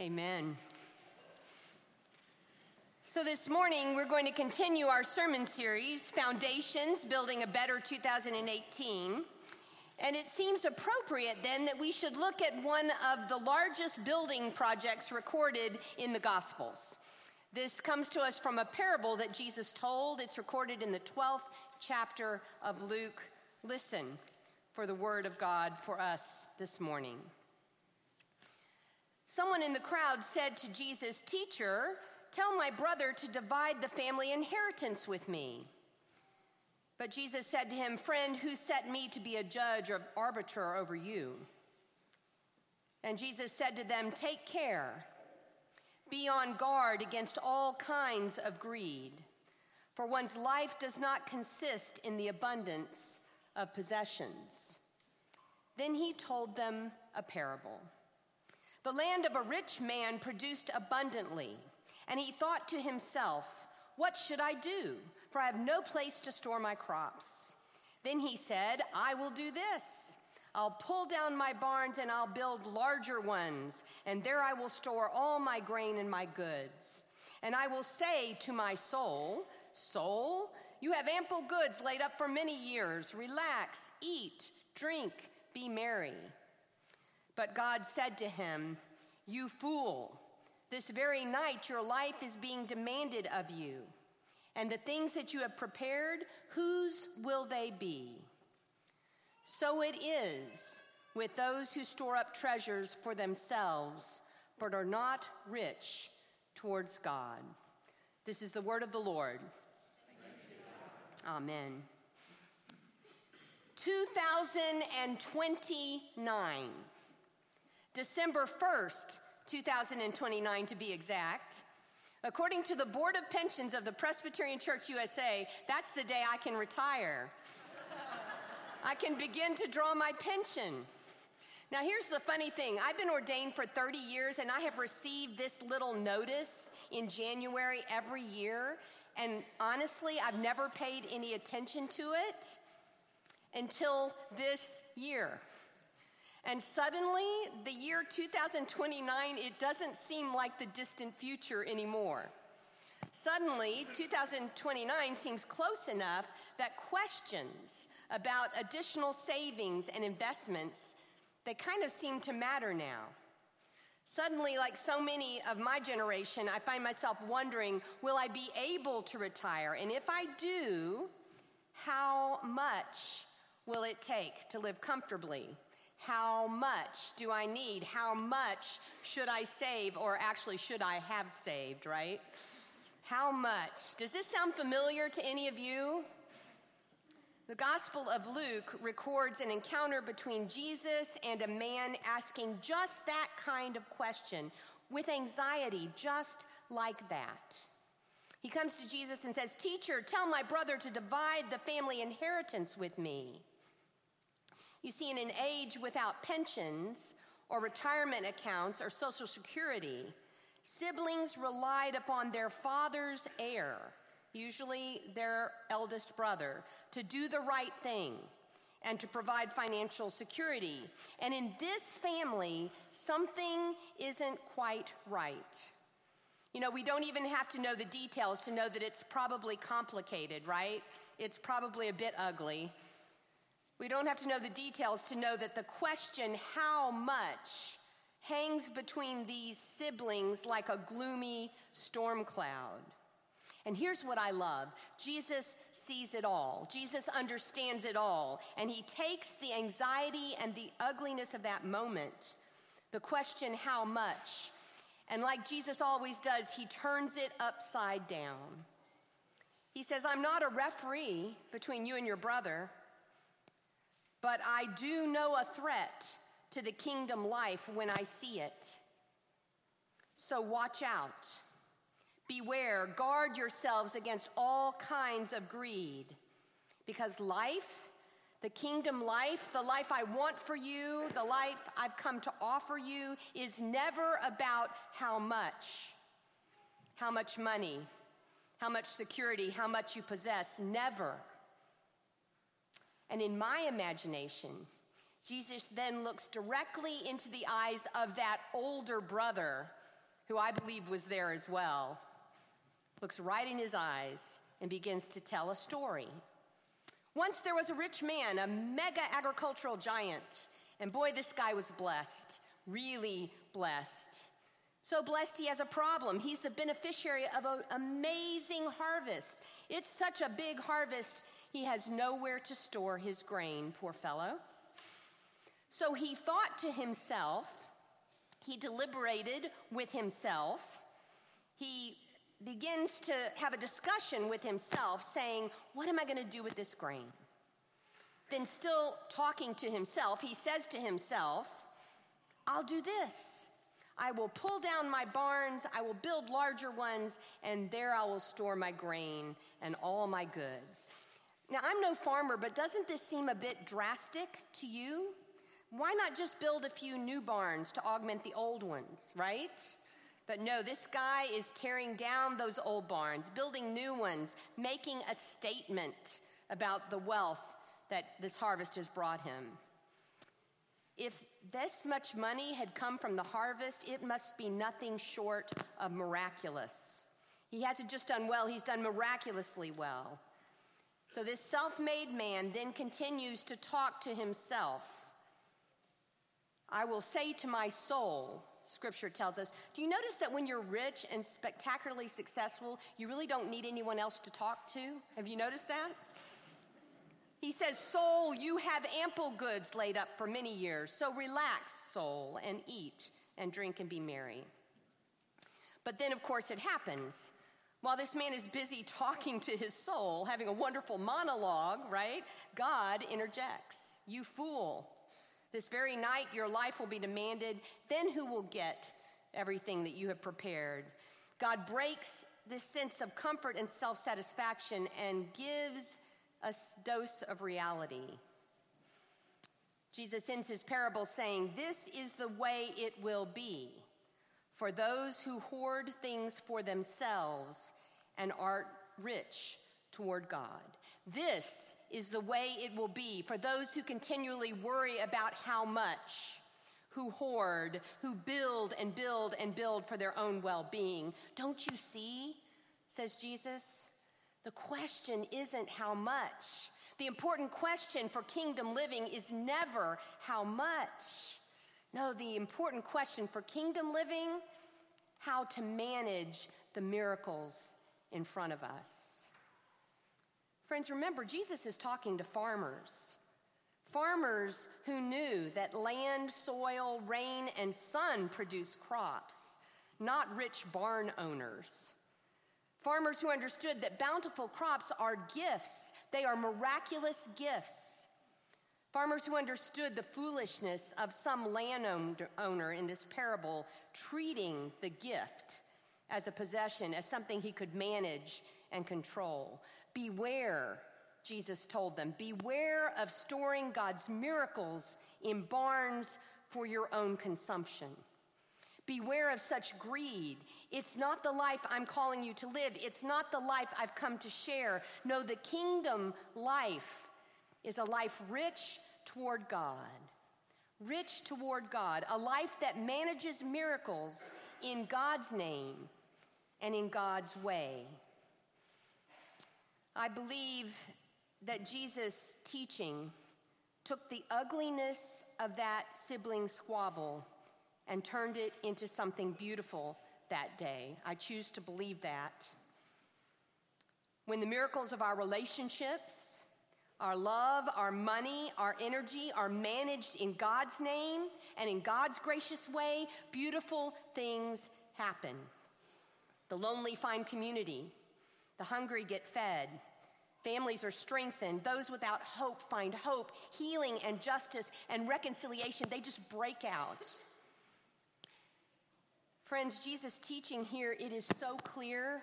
Amen. So, this morning we're going to continue our sermon series, Foundations Building a Better 2018. And it seems appropriate then that we should look at one of the largest building projects recorded in the Gospels. This comes to us from a parable that Jesus told. It's recorded in the 12th chapter of Luke. Listen for the word of God for us this morning. Someone in the crowd said to Jesus, Teacher, tell my brother to divide the family inheritance with me. But Jesus said to him, Friend, who set me to be a judge or arbiter over you? And Jesus said to them, Take care. Be on guard against all kinds of greed, for one's life does not consist in the abundance of possessions. Then he told them a parable. The land of a rich man produced abundantly, and he thought to himself, What should I do? For I have no place to store my crops. Then he said, I will do this. I'll pull down my barns and I'll build larger ones, and there I will store all my grain and my goods. And I will say to my soul, Soul, you have ample goods laid up for many years. Relax, eat, drink, be merry. But God said to him, You fool, this very night your life is being demanded of you. And the things that you have prepared, whose will they be? So it is with those who store up treasures for themselves, but are not rich towards God. This is the word of the Lord. Amen. 2029. December 1st, 2029 to be exact. According to the Board of Pensions of the Presbyterian Church USA, that's the day I can retire. I can begin to draw my pension. Now, here's the funny thing I've been ordained for 30 years, and I have received this little notice in January every year. And honestly, I've never paid any attention to it until this year. And suddenly, the year 2029, it doesn't seem like the distant future anymore. Suddenly, 2029 seems close enough that questions about additional savings and investments, they kind of seem to matter now. Suddenly, like so many of my generation, I find myself wondering will I be able to retire? And if I do, how much will it take to live comfortably? How much do I need? How much should I save, or actually, should I have saved, right? How much? Does this sound familiar to any of you? The Gospel of Luke records an encounter between Jesus and a man asking just that kind of question with anxiety, just like that. He comes to Jesus and says, Teacher, tell my brother to divide the family inheritance with me. You see, in an age without pensions or retirement accounts or Social Security, siblings relied upon their father's heir usually their eldest brother, to do the right thing and to provide financial security. And in this family, something isn't quite right. You know, we don't even have to know the details to know that it's probably complicated, right? It's probably a bit ugly. We don't have to know the details to know that the question, how much, hangs between these siblings like a gloomy storm cloud. And here's what I love. Jesus sees it all, Jesus understands it all, and he takes the anxiety and the ugliness of that moment, the question, how much, and like Jesus always does, he turns it upside down. He says, I'm not a referee between you and your brother, but I do know a threat to the kingdom life when I see it. So watch out. Beware, guard yourselves against all kinds of greed, because life, the kingdom life, the life I want for you, the life I've come to offer you, is never about how much. How much money, how much security, how much you possess. Never. And in my imagination, Jesus then looks directly into the eyes of that older brother who I believe was there as well, looks right in his eyes and begins to tell a story. Once there was a rich man, a mega agricultural giant, and boy, this guy was blessed, really blessed. So blessed he has a problem. He's the beneficiary of an amazing harvest. It's such a big harvest, he has nowhere to store his grain, poor fellow. So he thought to himself, he deliberated with himself, he begins to have a discussion with himself, saying, What am I going to do with this grain? Then, still talking to himself, he says to himself, I'll do this. I will pull down my barns, I will build larger ones, and there I will store my grain and all my goods. Now, I'm no farmer, but doesn't this seem a bit drastic to you? Why not just build a few new barns to augment the old ones, right? But no, this guy is tearing down those old barns, building new ones, making a statement about the wealth that this harvest has brought him. If this much money had come from the harvest, it must be nothing short of miraculous. He hasn't just done well, he's done miraculously well. So this self made man then continues to talk to himself. I will say to my soul, scripture tells us. Do you notice that when you're rich and spectacularly successful, you really don't need anyone else to talk to? Have you noticed that? He says, Soul, you have ample goods laid up for many years, so relax, soul, and eat and drink and be merry. But then, of course, it happens. While this man is busy talking to his soul, having a wonderful monologue, right? God interjects. You fool. This very night, your life will be demanded. Then who will get everything that you have prepared? God breaks this sense of comfort and self satisfaction and gives a dose of reality. Jesus ends his parable saying, This is the way it will be for those who hoard things for themselves and are rich toward God. This is the way it will be for those who continually worry about how much, who hoard, who build and build and build for their own well being. Don't you see, says Jesus? The question isn't how much. The important question for kingdom living is never how much. No, the important question for kingdom living, how to manage the miracles in front of us. Friends, remember, Jesus is talking to farmers. Farmers who knew that land, soil, rain, and sun produce crops, not rich barn owners. Farmers who understood that bountiful crops are gifts, they are miraculous gifts. Farmers who understood the foolishness of some landowner in this parable treating the gift as a possession, as something he could manage and control. Beware, Jesus told them, beware of storing God's miracles in barns for your own consumption. Beware of such greed. It's not the life I'm calling you to live. It's not the life I've come to share. No, the kingdom life is a life rich toward God. Rich toward God, a life that manages miracles in God's name and in God's way. I believe that Jesus' teaching took the ugliness of that sibling squabble and turned it into something beautiful that day. I choose to believe that. When the miracles of our relationships, our love, our money, our energy are managed in God's name and in God's gracious way, beautiful things happen. The lonely find community. The hungry get fed. Families are strengthened. Those without hope find hope, healing, and justice and reconciliation. They just break out. Friends, Jesus' teaching here, it is so clear.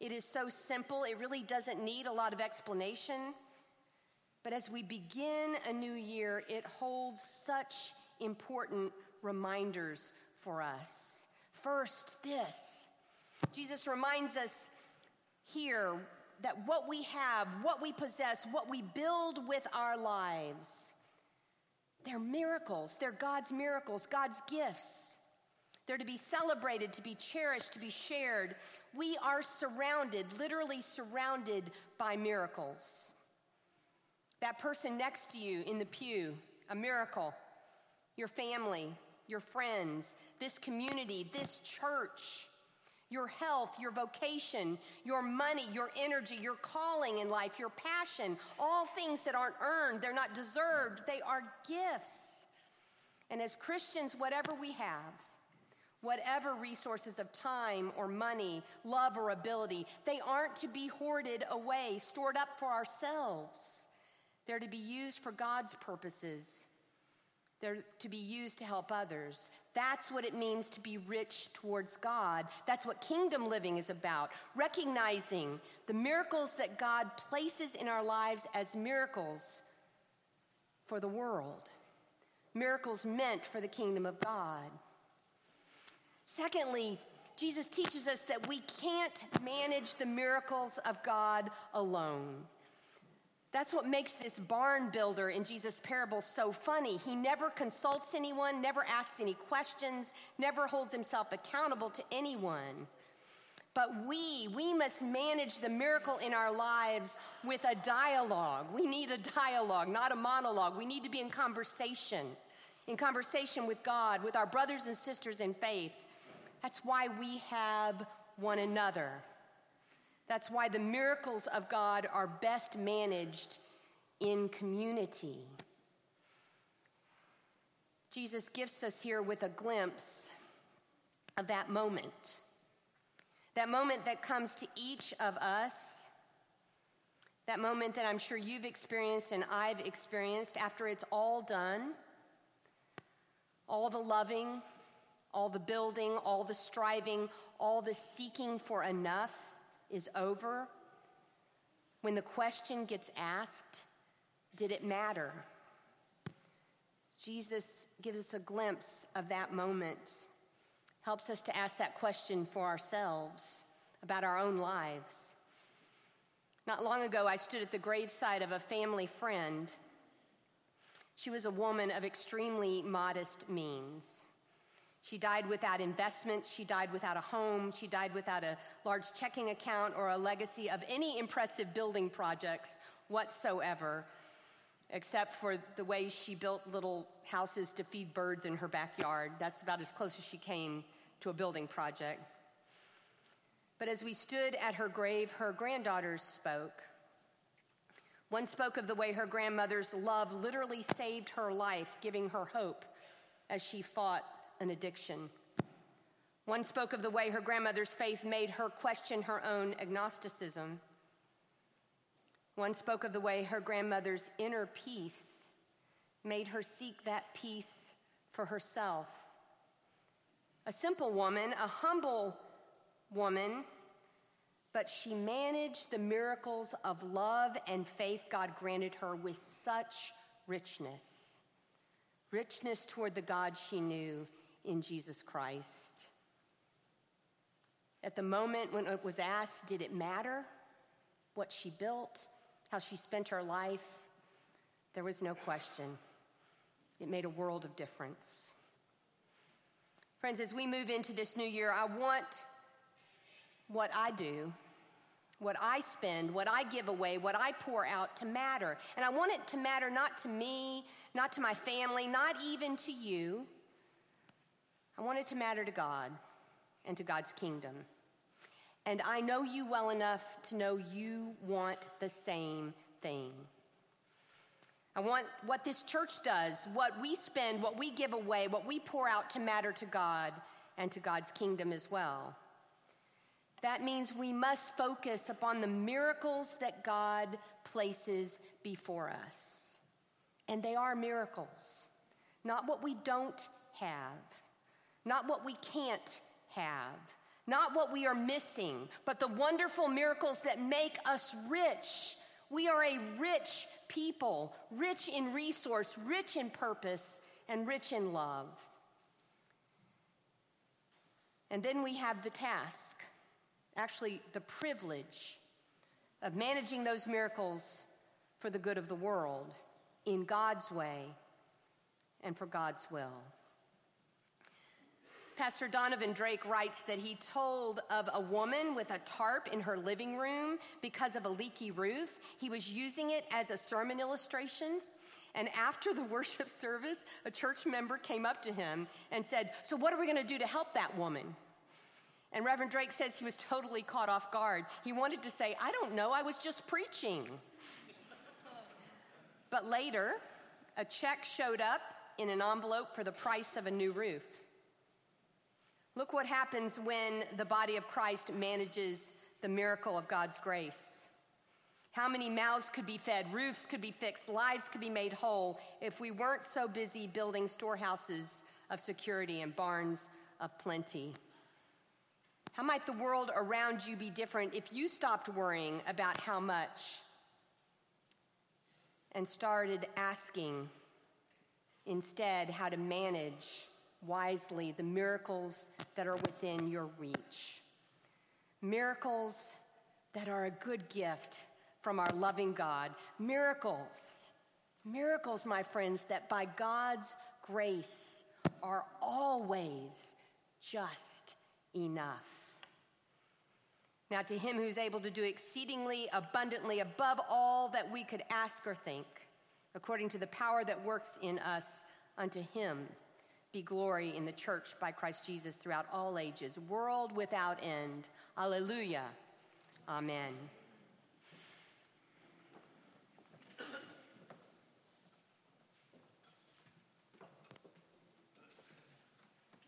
It is so simple. It really doesn't need a lot of explanation. But as we begin a new year, it holds such important reminders for us. First, this Jesus reminds us here that what we have, what we possess, what we build with our lives, they're miracles. They're God's miracles, God's gifts. They're to be celebrated, to be cherished, to be shared. We are surrounded, literally surrounded by miracles. That person next to you in the pew, a miracle. Your family, your friends, this community, this church, your health, your vocation, your money, your energy, your calling in life, your passion, all things that aren't earned, they're not deserved, they are gifts. And as Christians, whatever we have, whatever resources of time or money, love or ability, they aren't to be hoarded away, stored up for ourselves. They're to be used for God's purposes. They're to be used to help others. That's what it means to be rich towards God. That's what kingdom living is about. Recognizing the miracles that God places in our lives as miracles for the world, miracles meant for the kingdom of God. Secondly, Jesus teaches us that we can't manage the miracles of God alone. That's what makes this barn builder in Jesus' parable so funny. He never consults anyone, never asks any questions, never holds himself accountable to anyone. But we, we must manage the miracle in our lives with a dialogue. We need a dialogue, not a monologue. We need to be in conversation, in conversation with God, with our brothers and sisters in faith. That's why we have one another. That's why the miracles of God are best managed in community. Jesus gifts us here with a glimpse of that moment. That moment that comes to each of us. That moment that I'm sure you've experienced and I've experienced after it's all done. All the loving, all the building, all the striving, all the seeking for enough is over. When the question gets asked, did it matter? Jesus gives us a glimpse of that moment, helps us to ask that question for ourselves about our own lives. Not long ago, I stood at the graveside of a family friend. She was a woman of extremely modest means. She died without investment. She died without a home. She died without a large checking account or a legacy of any impressive building projects whatsoever, except for the way she built little houses to feed birds in her backyard. That's about as close as she came to a building project. But as we stood at her grave, her granddaughters spoke. One spoke of the way her grandmother's love literally saved her life, giving her hope as she fought an addiction. One spoke of the way her grandmother's faith made her question her own agnosticism. One spoke of the way her grandmother's inner peace made her seek that peace for herself. A simple woman, a humble woman, but she managed the miracles of love and faith God granted her with such richness. Richness toward the God she knew in Jesus Christ. At the moment when it was asked, did it matter what she built, how she spent her life? There was no question. It made a world of difference. Friends, as we move into this new year, I want what I do, what I spend, what I give away, what I pour out to matter. And I want it to matter not to me, not to my family, not even to you, I want it to matter to God and to God's kingdom. And I know you well enough to know you want the same thing. I want what this church does, what we spend, what we give away, what we pour out to matter to God and to God's kingdom as well. That means we must focus upon the miracles that God places before us. And they are miracles, not what we don't have not what we can't have, not what we are missing, but the wonderful miracles that make us rich. We are a rich people, rich in resource, rich in purpose, and rich in love. And then we have the task, actually, the privilege of managing those miracles for the good of the world in God's way and for God's will. Pastor Donovan Drake writes that he told of a woman with a tarp in her living room because of a leaky roof. He was using it as a sermon illustration. And after the worship service, a church member came up to him and said, So, what are we going to do to help that woman? And Reverend Drake says he was totally caught off guard. He wanted to say, I don't know, I was just preaching. but later, a check showed up in an envelope for the price of a new roof. Look what happens when the body of Christ manages the miracle of God's grace. How many mouths could be fed, roofs could be fixed, lives could be made whole if we weren't so busy building storehouses of security and barns of plenty? How might the world around you be different if you stopped worrying about how much and started asking instead how to manage wisely the miracles that are within your reach? Miracles that are a good gift from our loving God. Miracles, miracles, my friends, that by God's grace are always just enough. Now, to him who's able to do exceedingly abundantly above all that we could ask or think, according to the power that works in us, unto him be glory in the church by Christ Jesus throughout all ages, world without end. Alleluia. Amen.